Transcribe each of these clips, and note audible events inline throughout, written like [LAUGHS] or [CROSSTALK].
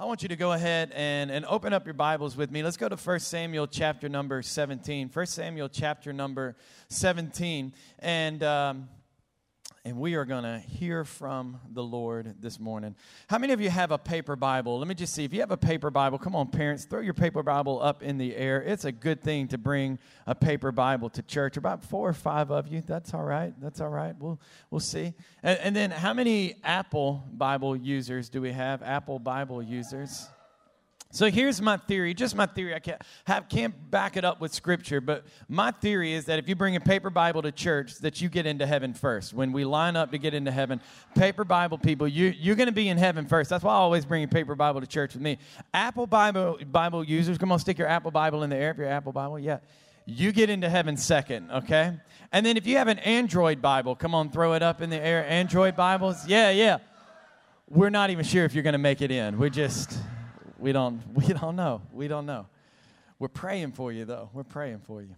I want you to go ahead and, and open up your Bibles with me. Let's go to 1 Samuel chapter number 17. 1 Samuel chapter number 17. And. Um, and we are going to hear from the Lord this morning. How many of you have a paper Bible? Let me just see. If you have a paper Bible, come on, parents, throw your paper Bible up in the air. It's a good thing to bring a paper Bible to church. About four or five of you. That's all right. That's all right. We'll, we'll see. And, and then, how many Apple Bible users do we have? Apple Bible users? So here's my theory, just my theory. I can't, can't back it up with scripture, but my theory is that if you bring a paper Bible to church, that you get into heaven first. When we line up to get into heaven, paper Bible people, you, you're going to be in heaven first. That's why I always bring a paper Bible to church with me. Apple Bible, Bible users, come on, stick your Apple Bible in the air if your Apple Bible, yeah. You get into heaven second, okay? And then if you have an Android Bible, come on, throw it up in the air. Android Bibles, yeah, yeah. We're not even sure if you're going to make it in. We're just we don't, [LAUGHS] we don't know. We don't know. We're praying for you, though. We're praying for you.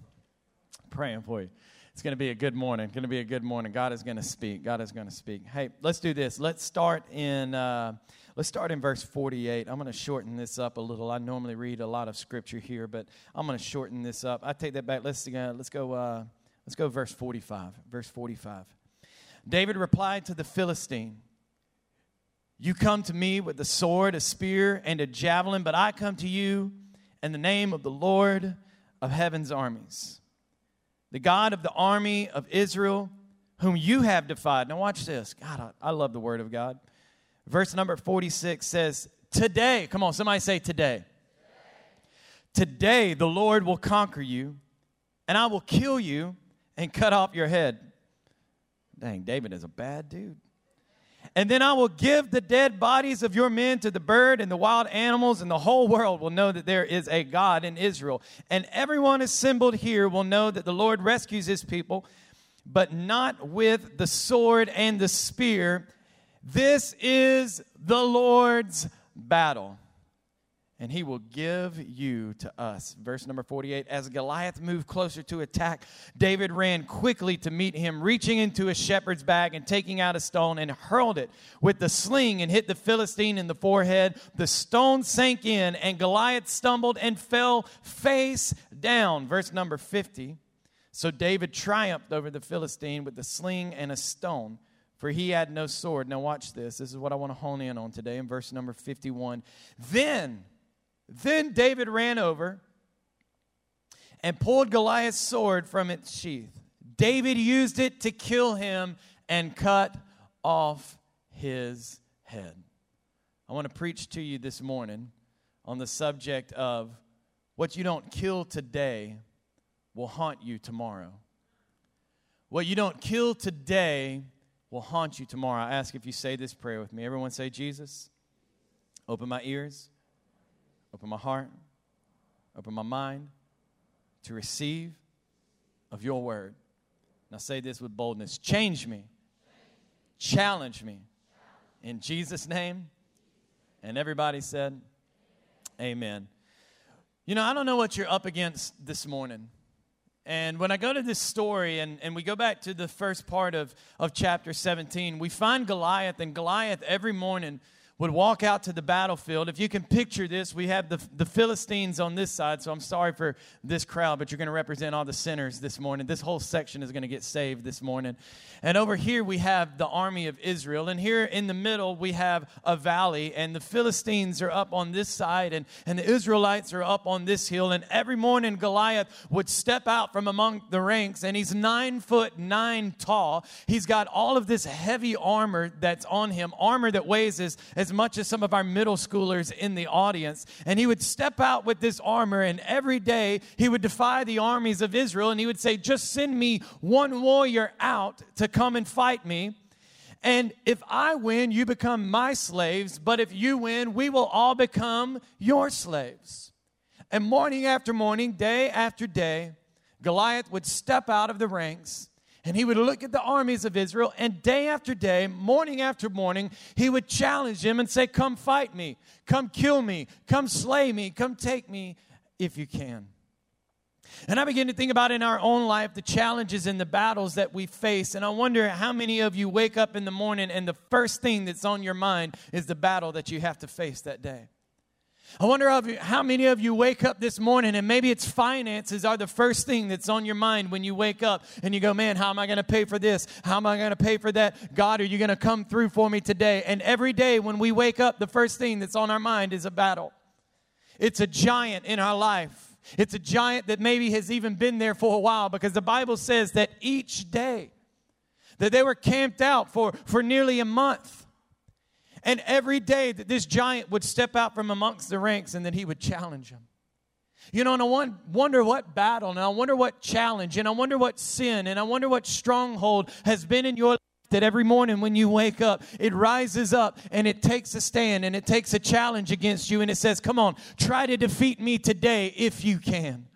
Praying for you. It's going to be a good morning. Going to be a good morning. God is going to speak. God is going to speak. Hey, let's do this. Let's start in. Uh, let's start in verse 48. I'm going to shorten this up a little. I normally read a lot of scripture here, but I'm going to shorten this up. I take that back. Let's uh, let's go. Uh, let's go. Verse 45. Verse 45. David replied to the Philistine. You come to me with a sword, a spear, and a javelin, but I come to you in the name of the Lord of heaven's armies, the God of the army of Israel, whom you have defied. Now, watch this. God, I, I love the word of God. Verse number 46 says, Today, come on, somebody say today. Today, the Lord will conquer you, and I will kill you and cut off your head. Dang, David is a bad dude. And then I will give the dead bodies of your men to the bird and the wild animals, and the whole world will know that there is a God in Israel. And everyone assembled here will know that the Lord rescues his people, but not with the sword and the spear. This is the Lord's battle and he will give you to us. Verse number 48 As Goliath moved closer to attack, David ran quickly to meet him, reaching into a shepherd's bag and taking out a stone and hurled it with the sling and hit the Philistine in the forehead. The stone sank in, and Goliath stumbled and fell face down. Verse number 50 So David triumphed over the Philistine with the sling and a stone for he had no sword. Now, watch this. This is what I want to hone in on today in verse number 51. Then then David ran over and pulled Goliath's sword from its sheath. David used it to kill him and cut off his head. I want to preach to you this morning on the subject of what you don't kill today will haunt you tomorrow. What you don't kill today will haunt you tomorrow. I ask if you say this prayer with me. Everyone say, Jesus, open my ears open my heart, open my mind to receive of your word. Now say this with boldness change me, challenge me. In Jesus' name. And everybody said, Amen. You know, I don't know what you're up against this morning. And when I go to this story and, and we go back to the first part of, of chapter 17, we find Goliath, and Goliath every morning would walk out to the battlefield. If you can picture this, we have the, the Philistines on this side, so I'm sorry for this crowd, but you're going to represent all the sinners this morning. This whole section is going to get saved this morning. And over here, we have the army of Israel. And here in the middle, we have a valley, and the Philistines are up on this side, and, and the Israelites are up on this hill. And every morning, Goliath would step out from among the ranks, and he's nine foot nine tall. He's got all of this heavy armor that's on him, armor that weighs as, as as much as some of our middle schoolers in the audience. And he would step out with this armor, and every day he would defy the armies of Israel, and he would say, Just send me one warrior out to come and fight me. And if I win, you become my slaves. But if you win, we will all become your slaves. And morning after morning, day after day, Goliath would step out of the ranks and he would look at the armies of Israel, and day after day, morning after morning, he would challenge them and say, Come fight me, come kill me, come slay me, come take me if you can. And I begin to think about in our own life the challenges and the battles that we face. And I wonder how many of you wake up in the morning and the first thing that's on your mind is the battle that you have to face that day. I wonder how many of you wake up this morning and maybe it's finances are the first thing that's on your mind when you wake up and you go, man, how am I going to pay for this? How am I going to pay for that? God, are you going to come through for me today? And every day when we wake up, the first thing that's on our mind is a battle. It's a giant in our life. It's a giant that maybe has even been there for a while because the Bible says that each day that they were camped out for, for nearly a month. And every day that this giant would step out from amongst the ranks and then he would challenge him. You know, and I wonder what battle, and I wonder what challenge, and I wonder what sin, and I wonder what stronghold has been in your life that every morning when you wake up, it rises up and it takes a stand and it takes a challenge against you and it says, Come on, try to defeat me today if you can.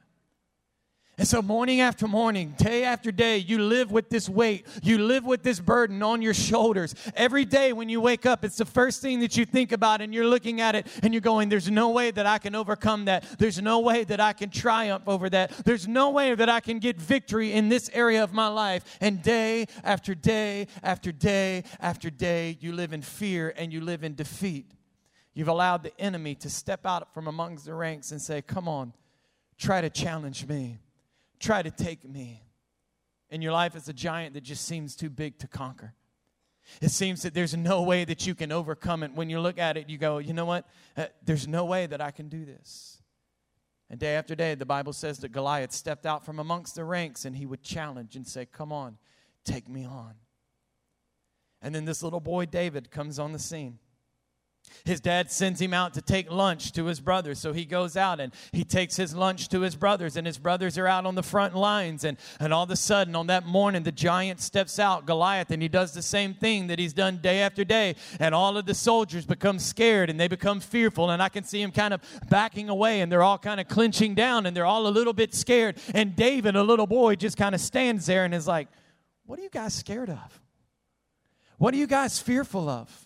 And so, morning after morning, day after day, you live with this weight. You live with this burden on your shoulders. Every day when you wake up, it's the first thing that you think about, and you're looking at it and you're going, There's no way that I can overcome that. There's no way that I can triumph over that. There's no way that I can get victory in this area of my life. And day after day after day after day, you live in fear and you live in defeat. You've allowed the enemy to step out from amongst the ranks and say, Come on, try to challenge me try to take me. In your life, it's a giant that just seems too big to conquer. It seems that there's no way that you can overcome it. When you look at it, you go, you know what? Uh, there's no way that I can do this. And day after day, the Bible says that Goliath stepped out from amongst the ranks and he would challenge and say, Come on, take me on. And then this little boy, David, comes on the scene. His dad sends him out to take lunch to his brothers. So he goes out and he takes his lunch to his brothers, and his brothers are out on the front lines. And, and all of a sudden, on that morning, the giant steps out, Goliath, and he does the same thing that he's done day after day. And all of the soldiers become scared and they become fearful. And I can see him kind of backing away, and they're all kind of clinching down, and they're all a little bit scared. And David, a little boy, just kind of stands there and is like, What are you guys scared of? What are you guys fearful of?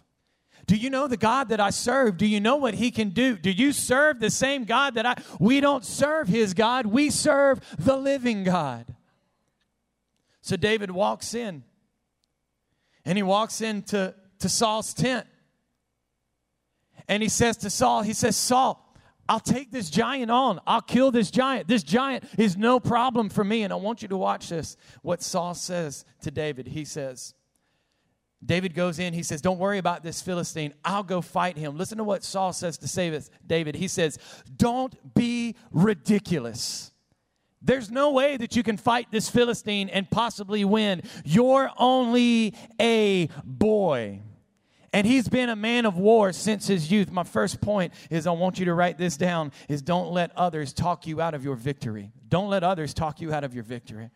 Do you know the God that I serve? Do you know what he can do? Do you serve the same God that I we don't serve his God, we serve the living God. So David walks in. And he walks into to Saul's tent. And he says to Saul, he says, "Saul, I'll take this giant on. I'll kill this giant. This giant is no problem for me." And I want you to watch this. What Saul says to David. He says, David goes in, he says, Don't worry about this Philistine. I'll go fight him. Listen to what Saul says to David. He says, Don't be ridiculous. There's no way that you can fight this Philistine and possibly win. You're only a boy. And he's been a man of war since his youth. My first point is I want you to write this down is don't let others talk you out of your victory. Don't let others talk you out of your victory.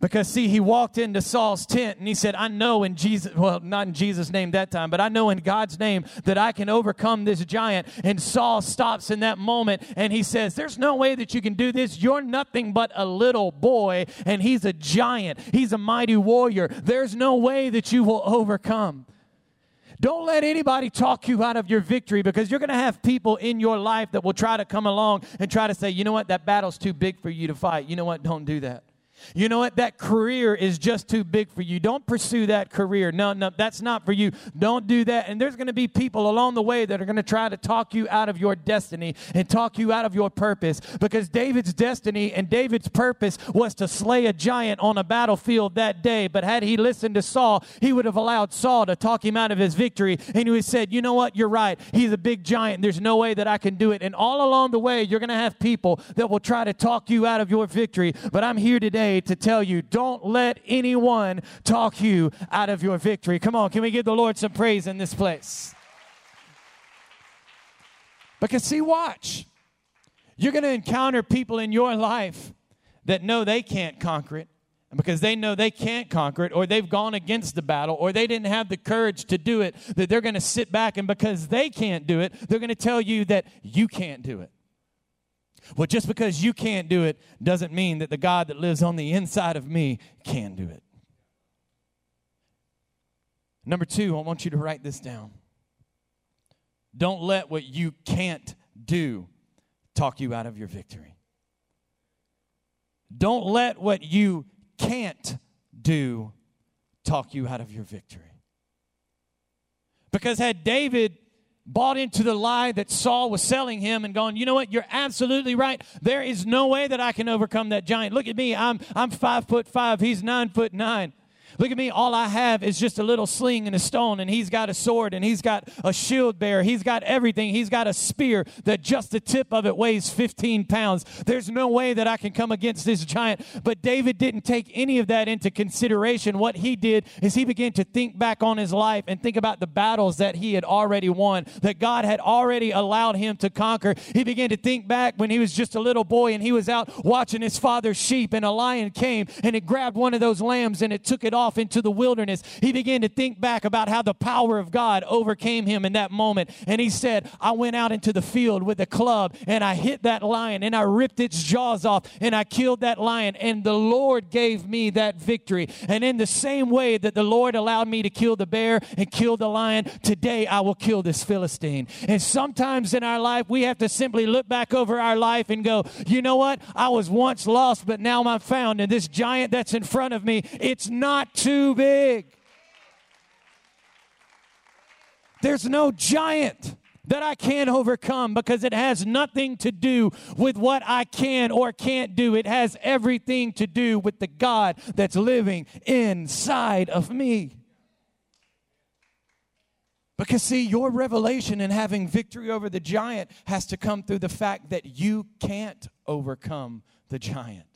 Because, see, he walked into Saul's tent and he said, I know in Jesus, well, not in Jesus' name that time, but I know in God's name that I can overcome this giant. And Saul stops in that moment and he says, There's no way that you can do this. You're nothing but a little boy, and he's a giant. He's a mighty warrior. There's no way that you will overcome. Don't let anybody talk you out of your victory because you're going to have people in your life that will try to come along and try to say, you know what, that battle's too big for you to fight. You know what, don't do that. You know what? That career is just too big for you. Don't pursue that career. No, no, that's not for you. Don't do that. And there's going to be people along the way that are going to try to talk you out of your destiny and talk you out of your purpose because David's destiny and David's purpose was to slay a giant on a battlefield that day. But had he listened to Saul, he would have allowed Saul to talk him out of his victory. And he would have said, You know what? You're right. He's a big giant. There's no way that I can do it. And all along the way, you're going to have people that will try to talk you out of your victory. But I'm here today to tell you don't let anyone talk you out of your victory. Come on, can we give the Lord some praise in this place? Because, see, watch. You're going to encounter people in your life that know they can't conquer it. And because they know they can't conquer it, or they've gone against the battle, or they didn't have the courage to do it, that they're going to sit back and because they can't do it, they're going to tell you that you can't do it. Well, just because you can't do it doesn't mean that the God that lives on the inside of me can do it. Number two, I want you to write this down. Don't let what you can't do talk you out of your victory. Don't let what you can't do talk you out of your victory. Because had David bought into the lie that Saul was selling him and gone, you know what, you're absolutely right. There is no way that I can overcome that giant. Look at me, I'm I'm five foot five, he's nine foot nine. Look at me. All I have is just a little sling and a stone, and he's got a sword, and he's got a shield bearer. He's got everything. He's got a spear that just the tip of it weighs 15 pounds. There's no way that I can come against this giant. But David didn't take any of that into consideration. What he did is he began to think back on his life and think about the battles that he had already won, that God had already allowed him to conquer. He began to think back when he was just a little boy and he was out watching his father's sheep, and a lion came and it grabbed one of those lambs and it took it off off into the wilderness, he began to think back about how the power of God overcame him in that moment. And he said, I went out into the field with a club and I hit that lion and I ripped its jaws off and I killed that lion. And the Lord gave me that victory. And in the same way that the Lord allowed me to kill the bear and kill the lion, today I will kill this Philistine. And sometimes in our life, we have to simply look back over our life and go, you know what? I was once lost, but now I'm found. And this giant that's in front of me, it's not too big. There's no giant that I can't overcome because it has nothing to do with what I can or can't do. It has everything to do with the God that's living inside of me. Because, see, your revelation in having victory over the giant has to come through the fact that you can't overcome the giant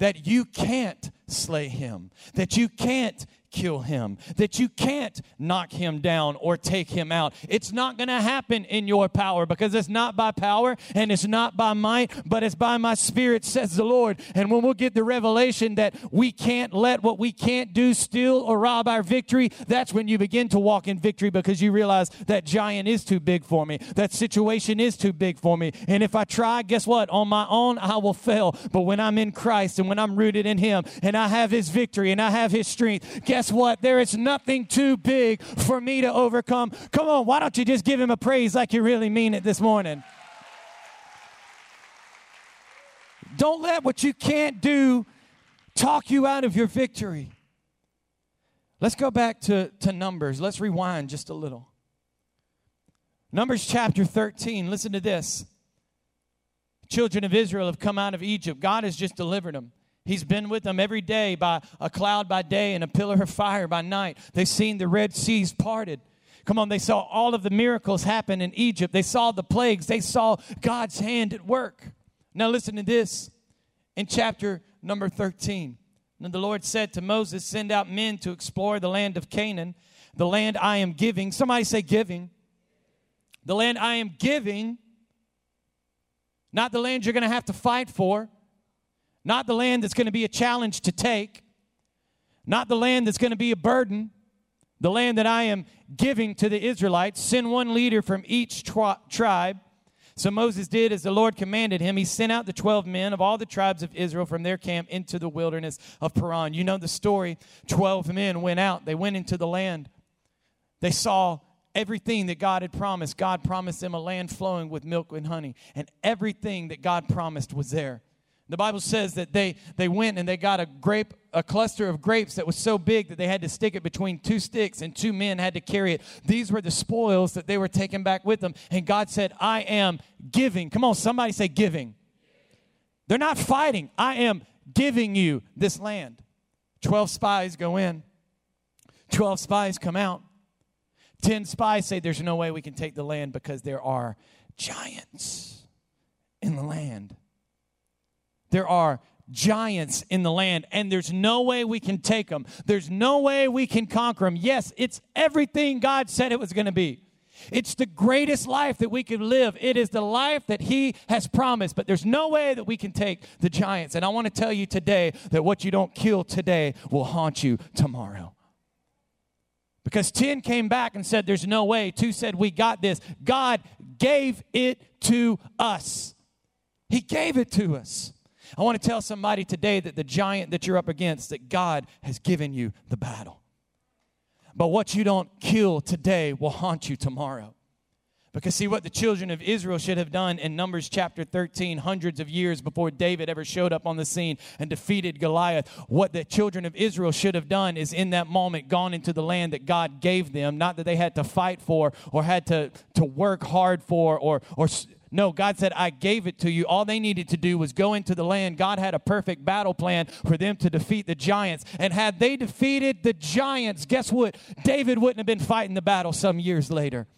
that you can't slay him, that you can't kill him, that you can't knock him down or take him out. It's not going to happen in your power because it's not by power and it's not by might, but it's by my spirit, says the Lord. And when we'll get the revelation that we can't let what we can't do steal or rob our victory, that's when you begin to walk in victory because you realize that giant is too big for me. That situation is too big for me. And if I try, guess what? On my own, I will fail. But when I'm in Christ and when I'm rooted in Him and I have His victory and I have His strength, guess guess what? There is nothing too big for me to overcome. Come on, why don't you just give him a praise like you really mean it this morning? Don't let what you can't do talk you out of your victory. Let's go back to, to Numbers. Let's rewind just a little. Numbers chapter 13. Listen to this. Children of Israel have come out of Egypt. God has just delivered them. He's been with them every day by a cloud by day and a pillar of fire by night. They've seen the Red Seas parted. Come on, they saw all of the miracles happen in Egypt. They saw the plagues. They saw God's hand at work. Now, listen to this. In chapter number 13, and the Lord said to Moses, Send out men to explore the land of Canaan, the land I am giving. Somebody say, giving. The land I am giving, not the land you're going to have to fight for not the land that's going to be a challenge to take, not the land that's going to be a burden, the land that I am giving to the Israelites. Send one leader from each tri- tribe. So Moses did as the Lord commanded him. He sent out the 12 men of all the tribes of Israel from their camp into the wilderness of Paran. You know the story. 12 men went out, they went into the land. They saw everything that God had promised. God promised them a land flowing with milk and honey, and everything that God promised was there. The Bible says that they, they went and they got a grape, a cluster of grapes that was so big that they had to stick it between two sticks and two men had to carry it. These were the spoils that they were taking back with them. And God said, I am giving. Come on, somebody say giving. They're not fighting. I am giving you this land. 12 spies go in, 12 spies come out. 10 spies say there's no way we can take the land because there are giants in the land. There are giants in the land, and there's no way we can take them. There's no way we can conquer them. Yes, it's everything God said it was going to be. It's the greatest life that we could live. It is the life that He has promised, but there's no way that we can take the giants. And I want to tell you today that what you don't kill today will haunt you tomorrow. Because 10 came back and said, There's no way. Two said, We got this. God gave it to us. He gave it to us. I want to tell somebody today that the giant that you're up against, that God has given you the battle. But what you don't kill today will haunt you tomorrow. Because, see, what the children of Israel should have done in Numbers chapter 13, hundreds of years before David ever showed up on the scene and defeated Goliath, what the children of Israel should have done is in that moment gone into the land that God gave them, not that they had to fight for or had to, to work hard for or, or no, God said, I gave it to you. All they needed to do was go into the land. God had a perfect battle plan for them to defeat the giants. And had they defeated the giants, guess what? David wouldn't have been fighting the battle some years later.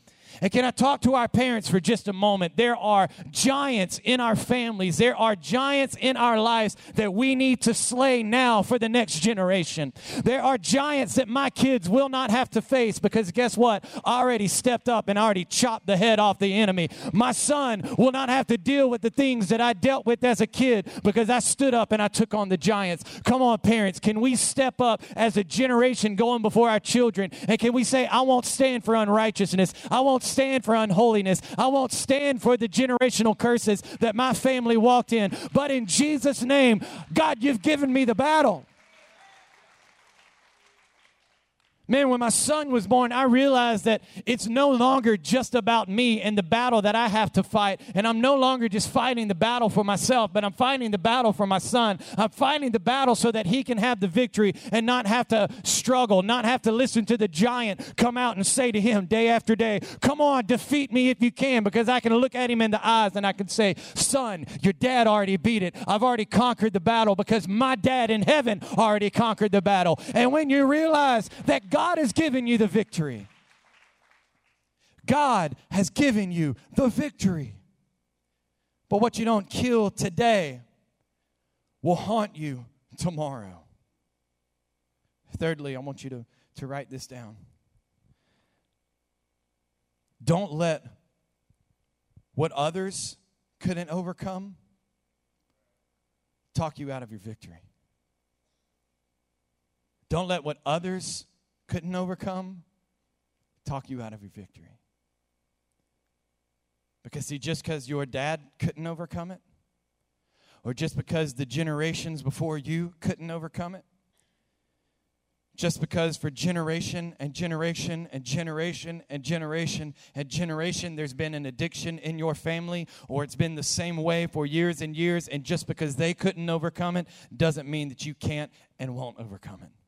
And can I talk to our parents for just a moment? There are giants in our families, there are giants in our lives that we need to slay now for the next generation. There are giants that my kids will not have to face because guess what? I already stepped up and already chopped the head off the enemy. My son will not have to deal with the things that I dealt with as a kid because I stood up and I took on the giants. Come on, parents, can we step up as a generation going before our children? And can we say, I won't stand for unrighteousness? I won't stand for unholiness. I won't stand for the generational curses that my family walked in. But in Jesus' name, God, you've given me the battle. Man, when my son was born, I realized that it's no longer just about me and the battle that I have to fight. And I'm no longer just fighting the battle for myself, but I'm fighting the battle for my son. I'm fighting the battle so that he can have the victory and not have to struggle, not have to listen to the giant come out and say to him day after day, Come on, defeat me if you can, because I can look at him in the eyes and I can say, Son, your dad already beat it. I've already conquered the battle because my dad in heaven already conquered the battle. And when you realize that God God has given you the victory. God has given you the victory. But what you don't kill today will haunt you tomorrow. Thirdly, I want you to, to write this down. Don't let what others couldn't overcome talk you out of your victory. Don't let what others couldn't overcome talk you out of your victory. Because, see, just because your dad couldn't overcome it, or just because the generations before you couldn't overcome it, just because for generation and generation and generation and generation and generation there's been an addiction in your family or it's been the same way for years and years and just because they couldn't overcome it doesn't mean that you can't and won't overcome it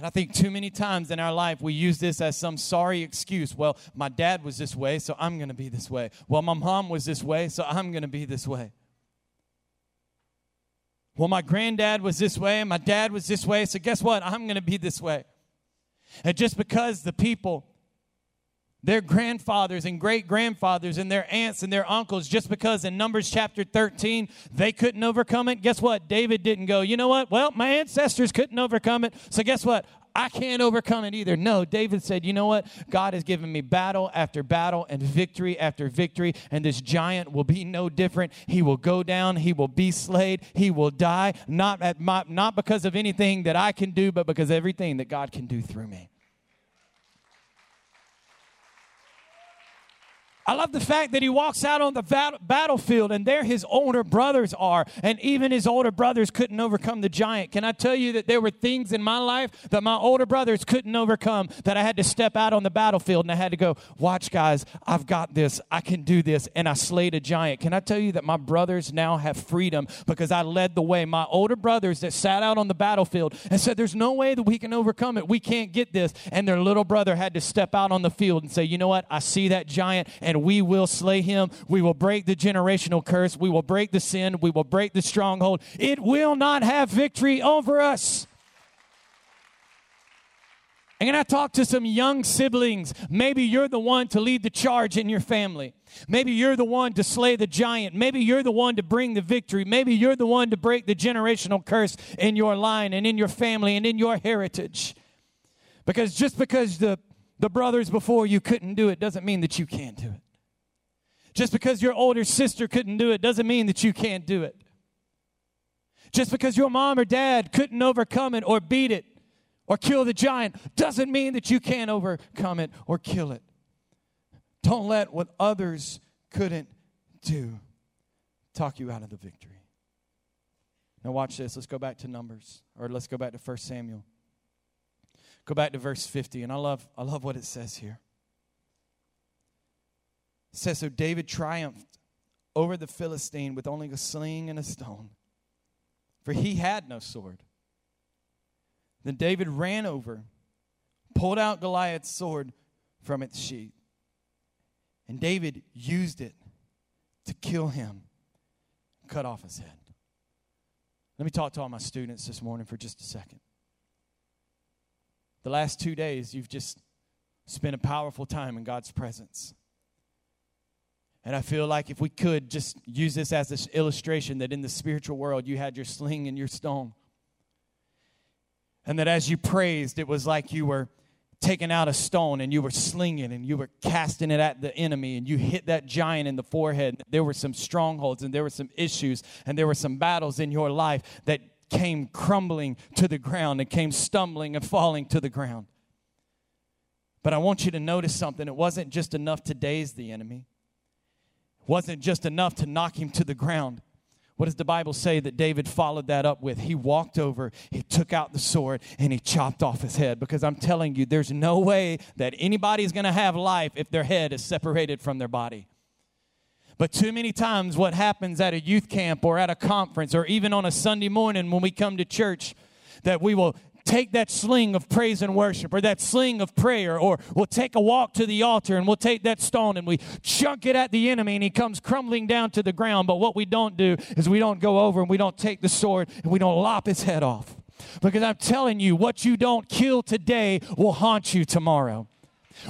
and I think too many times in our life we use this as some sorry excuse. Well, my dad was this way, so I'm going to be this way. Well, my mom was this way, so I'm going to be this way. Well, my granddad was this way, and my dad was this way, so guess what? I'm going to be this way. And just because the people, their grandfathers and great grandfathers and their aunts and their uncles, just because in Numbers chapter 13 they couldn't overcome it, guess what? David didn't go, you know what? Well, my ancestors couldn't overcome it, so guess what? I can't overcome it either. No, David said, You know what? God has given me battle after battle and victory after victory, and this giant will be no different. He will go down, he will be slayed, he will die, not, at my, not because of anything that I can do, but because everything that God can do through me. I love the fact that he walks out on the battlefield and there his older brothers are, and even his older brothers couldn't overcome the giant. Can I tell you that there were things in my life that my older brothers couldn't overcome that I had to step out on the battlefield and I had to go, Watch, guys, I've got this, I can do this, and I slayed a giant. Can I tell you that my brothers now have freedom because I led the way? My older brothers that sat out on the battlefield and said, There's no way that we can overcome it, we can't get this, and their little brother had to step out on the field and say, You know what? I see that giant, and we will slay him. We will break the generational curse. We will break the sin. We will break the stronghold. It will not have victory over us. And I talk to some young siblings. Maybe you're the one to lead the charge in your family. Maybe you're the one to slay the giant. Maybe you're the one to bring the victory. Maybe you're the one to break the generational curse in your line and in your family and in your heritage. Because just because the, the brothers before you couldn't do it doesn't mean that you can't do it. Just because your older sister couldn't do it doesn't mean that you can't do it. Just because your mom or dad couldn't overcome it or beat it or kill the giant doesn't mean that you can't overcome it or kill it. Don't let what others couldn't do talk you out of the victory. Now, watch this. Let's go back to Numbers, or let's go back to 1 Samuel. Go back to verse 50, and I love, I love what it says here. Says, So David triumphed over the Philistine with only a sling and a stone, for he had no sword. Then David ran over, pulled out Goliath's sword from its sheath, and David used it to kill him, cut off his head. Let me talk to all my students this morning for just a second. The last two days, you've just spent a powerful time in God's presence. And I feel like if we could just use this as an illustration that in the spiritual world you had your sling and your stone. And that as you praised, it was like you were taking out a stone and you were slinging and you were casting it at the enemy and you hit that giant in the forehead. There were some strongholds and there were some issues and there were some battles in your life that came crumbling to the ground and came stumbling and falling to the ground. But I want you to notice something. It wasn't just enough to daze the enemy, wasn't just enough to knock him to the ground. What does the Bible say that David followed that up with? He walked over, he took out the sword, and he chopped off his head. Because I'm telling you, there's no way that anybody's going to have life if their head is separated from their body. But too many times, what happens at a youth camp or at a conference or even on a Sunday morning when we come to church, that we will take that sling of praise and worship or that sling of prayer, or we'll take a walk to the altar and we'll take that stone and we chunk it at the enemy and he comes crumbling down to the ground. But what we don't do is we don't go over and we don't take the sword and we don't lop his head off. Because I'm telling you, what you don't kill today will haunt you tomorrow.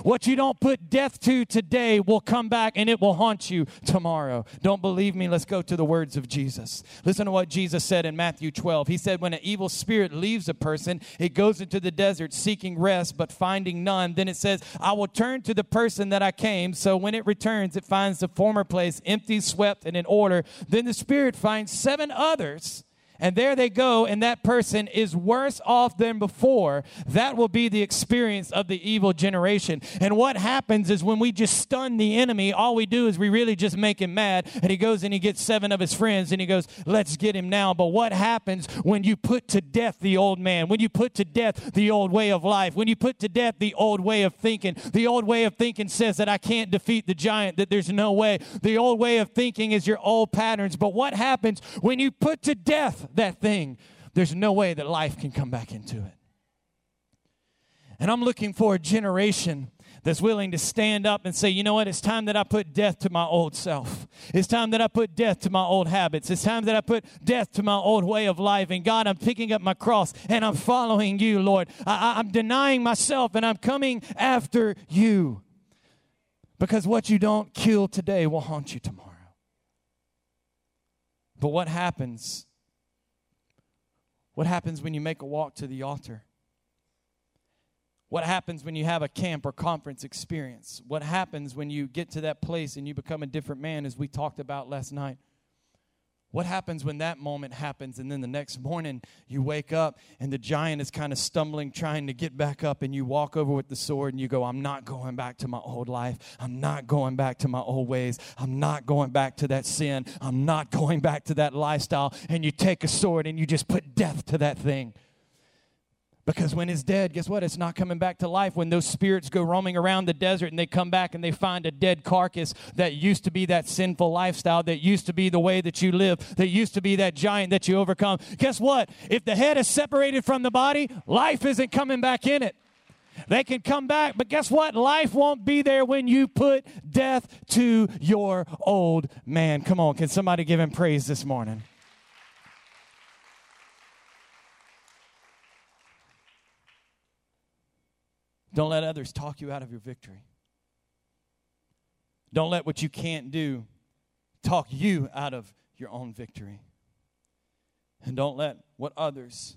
What you don't put death to today will come back and it will haunt you tomorrow. Don't believe me? Let's go to the words of Jesus. Listen to what Jesus said in Matthew 12. He said, When an evil spirit leaves a person, it goes into the desert seeking rest, but finding none. Then it says, I will turn to the person that I came. So when it returns, it finds the former place empty, swept, and in order. Then the spirit finds seven others and there they go, and that person is worse off than before. That will be the experience of the evil generation. And what happens is when we just stun the enemy, all we do is we really just make him mad, and he goes and he gets seven of his friends, and he goes, Let's get him now. But what happens when you put to death the old man, when you put to death the old way of life, when you put to death the old way of thinking? The old way of thinking says that I can't defeat the giant, that there's no way. The old way of thinking is your old patterns. But what happens when you put to death that thing, there's no way that life can come back into it. And I'm looking for a generation that's willing to stand up and say, you know what, it's time that I put death to my old self. It's time that I put death to my old habits. It's time that I put death to my old way of life. And God, I'm picking up my cross and I'm following you, Lord. I, I'm denying myself and I'm coming after you. Because what you don't kill today will haunt you tomorrow. But what happens what happens when you make a walk to the altar? What happens when you have a camp or conference experience? What happens when you get to that place and you become a different man, as we talked about last night? What happens when that moment happens and then the next morning you wake up and the giant is kind of stumbling, trying to get back up, and you walk over with the sword and you go, I'm not going back to my old life. I'm not going back to my old ways. I'm not going back to that sin. I'm not going back to that lifestyle. And you take a sword and you just put death to that thing. Because when it's dead, guess what? It's not coming back to life. When those spirits go roaming around the desert and they come back and they find a dead carcass that used to be that sinful lifestyle, that used to be the way that you live, that used to be that giant that you overcome. Guess what? If the head is separated from the body, life isn't coming back in it. They can come back, but guess what? Life won't be there when you put death to your old man. Come on, can somebody give him praise this morning? Don't let others talk you out of your victory. Don't let what you can't do talk you out of your own victory. And don't let what others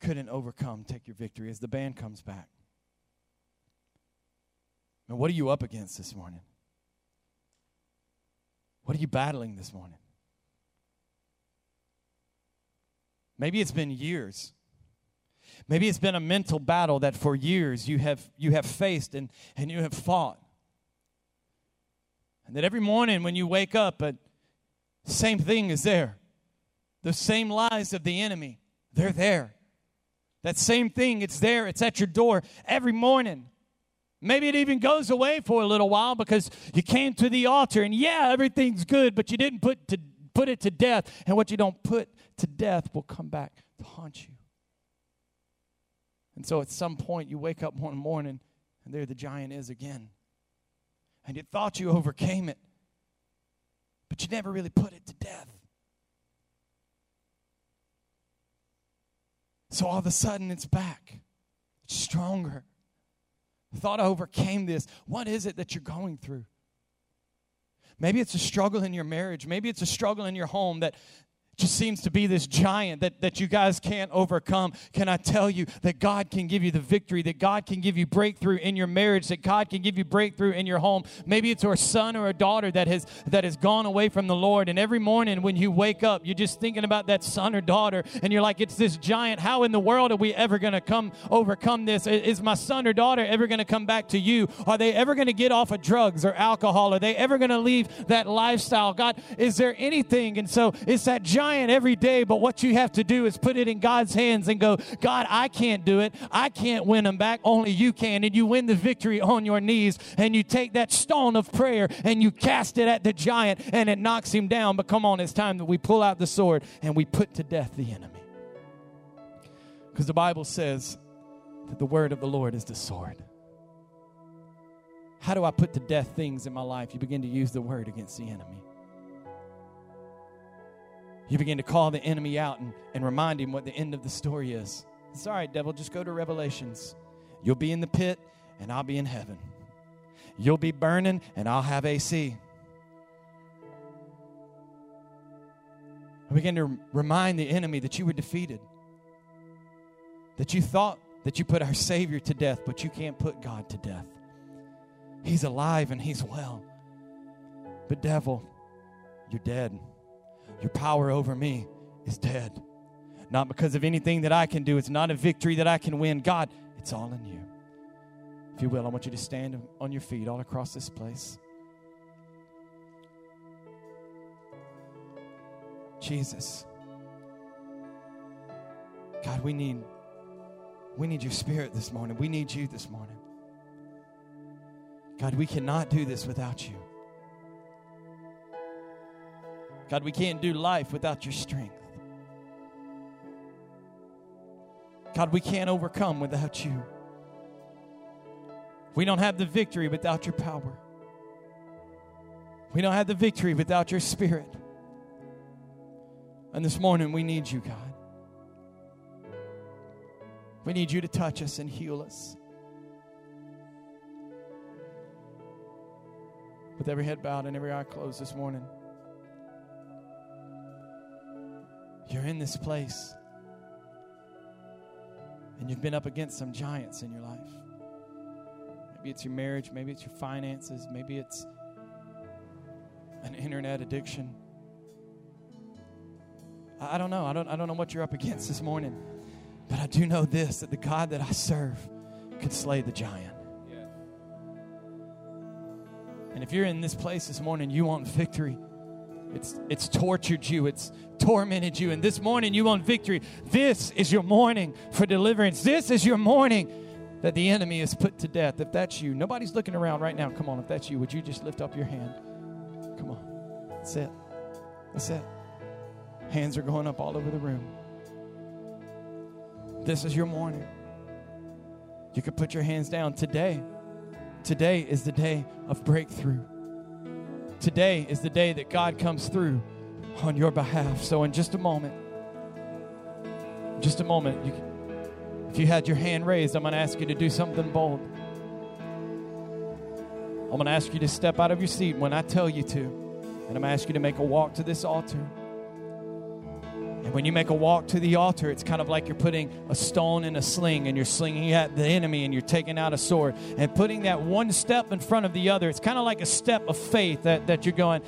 couldn't overcome take your victory as the band comes back. And what are you up against this morning? What are you battling this morning? Maybe it's been years Maybe it's been a mental battle that for years you have, you have faced and, and you have fought. And that every morning when you wake up, the same thing is there. The same lies of the enemy, they're there. That same thing, it's there, it's at your door every morning. Maybe it even goes away for a little while because you came to the altar and yeah, everything's good, but you didn't put to put it to death. And what you don't put to death will come back to haunt you. And so at some point you wake up one morning and there the giant is again. And you thought you overcame it, but you never really put it to death. So all of a sudden it's back. It's stronger. Thought I overcame this. What is it that you're going through? Maybe it's a struggle in your marriage. Maybe it's a struggle in your home that just seems to be this giant that, that you guys can't overcome. Can I tell you that God can give you the victory, that God can give you breakthrough in your marriage, that God can give you breakthrough in your home? Maybe it's a son or a daughter that has that has gone away from the Lord. And every morning when you wake up, you're just thinking about that son or daughter, and you're like, it's this giant. How in the world are we ever gonna come overcome this? Is my son or daughter ever gonna come back to you? Are they ever gonna get off of drugs or alcohol? Are they ever gonna leave that lifestyle? God, is there anything? And so it's that giant giant every day, but what you have to do is put it in God's hands and go, God, I can't do it. I can't win them back. Only you can. And you win the victory on your knees and you take that stone of prayer and you cast it at the giant and it knocks him down. But come on, it's time that we pull out the sword and we put to death the enemy. Because the Bible says that the word of the Lord is the sword. How do I put to death things in my life? You begin to use the word against the enemy. You begin to call the enemy out and, and remind him what the end of the story is. It's all right, devil, just go to Revelations. You'll be in the pit, and I'll be in heaven. You'll be burning, and I'll have AC. I begin to remind the enemy that you were defeated, that you thought that you put our Savior to death, but you can't put God to death. He's alive and He's well. But, devil, you're dead. Your power over me is dead. Not because of anything that I can do. It's not a victory that I can win. God, it's all in you. If you will, I want you to stand on your feet all across this place. Jesus. God, we need we need your spirit this morning. We need you this morning. God, we cannot do this without you. God, we can't do life without your strength. God, we can't overcome without you. We don't have the victory without your power. We don't have the victory without your spirit. And this morning, we need you, God. We need you to touch us and heal us. With every head bowed and every eye closed this morning. You're in this place. And you've been up against some giants in your life. Maybe it's your marriage, maybe it's your finances, maybe it's an internet addiction. I don't know. I don't, I don't know what you're up against this morning. But I do know this that the God that I serve could slay the giant. And if you're in this place this morning, you want victory. It's, it's tortured you, it's tormented you. And this morning you want victory. This is your morning for deliverance. This is your morning that the enemy is put to death. If that's you, nobody's looking around right now. Come on, if that's you, would you just lift up your hand? Come on. That's it. That's it. Hands are going up all over the room. This is your morning. You could put your hands down today. Today is the day of breakthrough. Today is the day that God comes through on your behalf. So, in just a moment, just a moment, you, if you had your hand raised, I'm going to ask you to do something bold. I'm going to ask you to step out of your seat when I tell you to, and I'm going to ask you to make a walk to this altar. And when you make a walk to the altar, it's kind of like you're putting a stone in a sling and you're slinging at the enemy and you're taking out a sword and putting that one step in front of the other. It's kind of like a step of faith that, that you're going,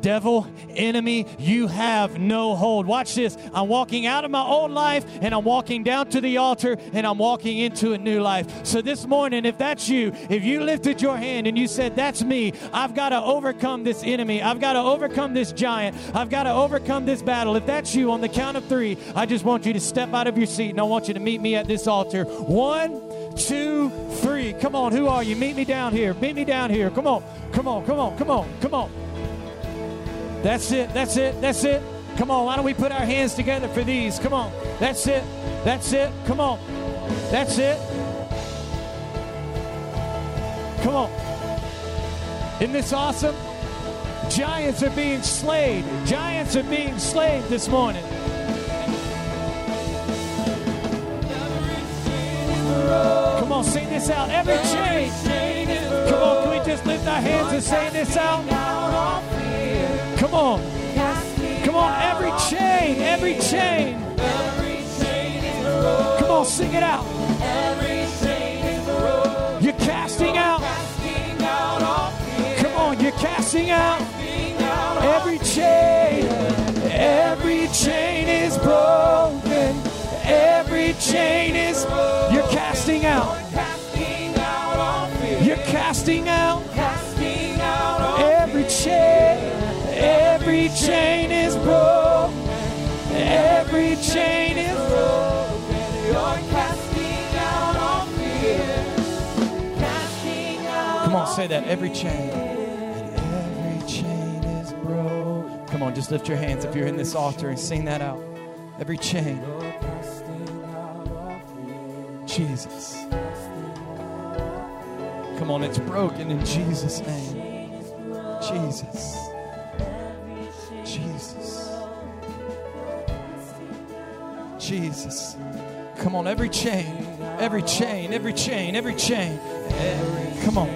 Devil, enemy, you have no hold. Watch this. I'm walking out of my old life and I'm walking down to the altar and I'm walking into a new life. So this morning, if that's you, if you lifted your hand and you said, That's me, I've got to overcome this enemy, I've got to overcome this giant, I've got to overcome this battle. If that's you, on the count of three, I just want you to step out of your seat and I want you to meet me at this altar. One, two, three. Come on, who are you? Meet me down here. Meet me down here. Come on, come on, come on, come on, come on. That's it, that's it, that's it. Come on, why don't we put our hands together for these? Come on, that's it, that's it. Come on, that's it. Come on. Isn't this awesome? Giants are being slayed. Giants are being slayed this morning. Come on, sing this out. Every chain. Come on, can we just lift our hands and sing this out? Come on. Come on, every chain, every chain. Come on, sing it out. You're casting out. Come on, you're casting out. Every chain, every chain is broken. Every chain is, you're casting out. You're casting out. Every chain, chain is broken. Every chain is broken. You're casting out on fear. Casting out. Come on, say that. Every chain. And every chain is broken. Come on, just lift your hands if you're in this altar and sing that out. Every chain. Jesus. Come on, it's broken in Jesus' name. Jesus. Jesus. Come on, every chain, every chain, every chain, every chain. Come on.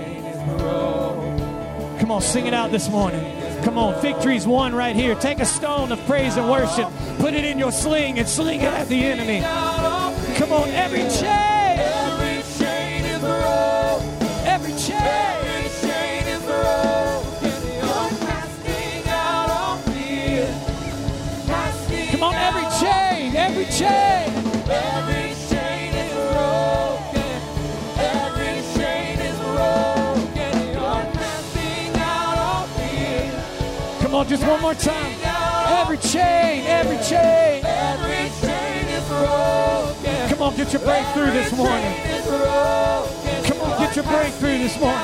Come on, sing it out this morning. Come on, victory's won right here. Take a stone of praise and worship, put it in your sling, and sling it at the enemy. Come on, every chain. On, just one more time. Every chain. Every chain. Every chain is broken. Come on, get your breakthrough this morning. Come on, get your breakthrough this morning.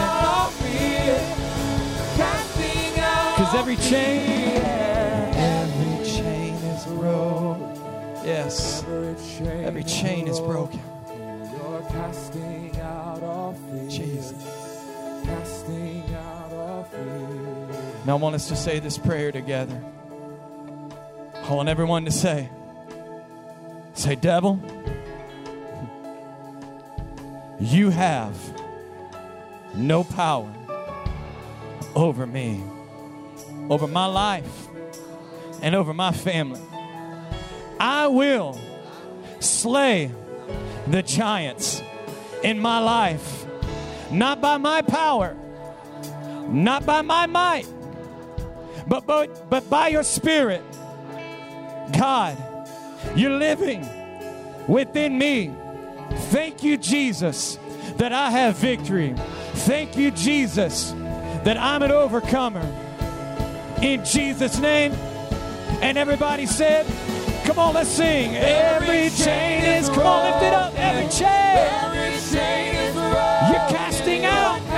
Because every chain, every chain is broken. Yes, every chain is broken. Jesus. I want us to say this prayer together. I want everyone to say, say, devil, you have no power over me, over my life, and over my family. I will slay the giants in my life, not by my power, not by my might, but, but, but by your Spirit, God, you're living within me. Thank you, Jesus, that I have victory. Thank you, Jesus, that I'm an overcomer. In Jesus' name. And everybody said, Come on, let's sing. Every, every chain is, come on, lift it up. Every chain. Every chain is broken. You're casting out.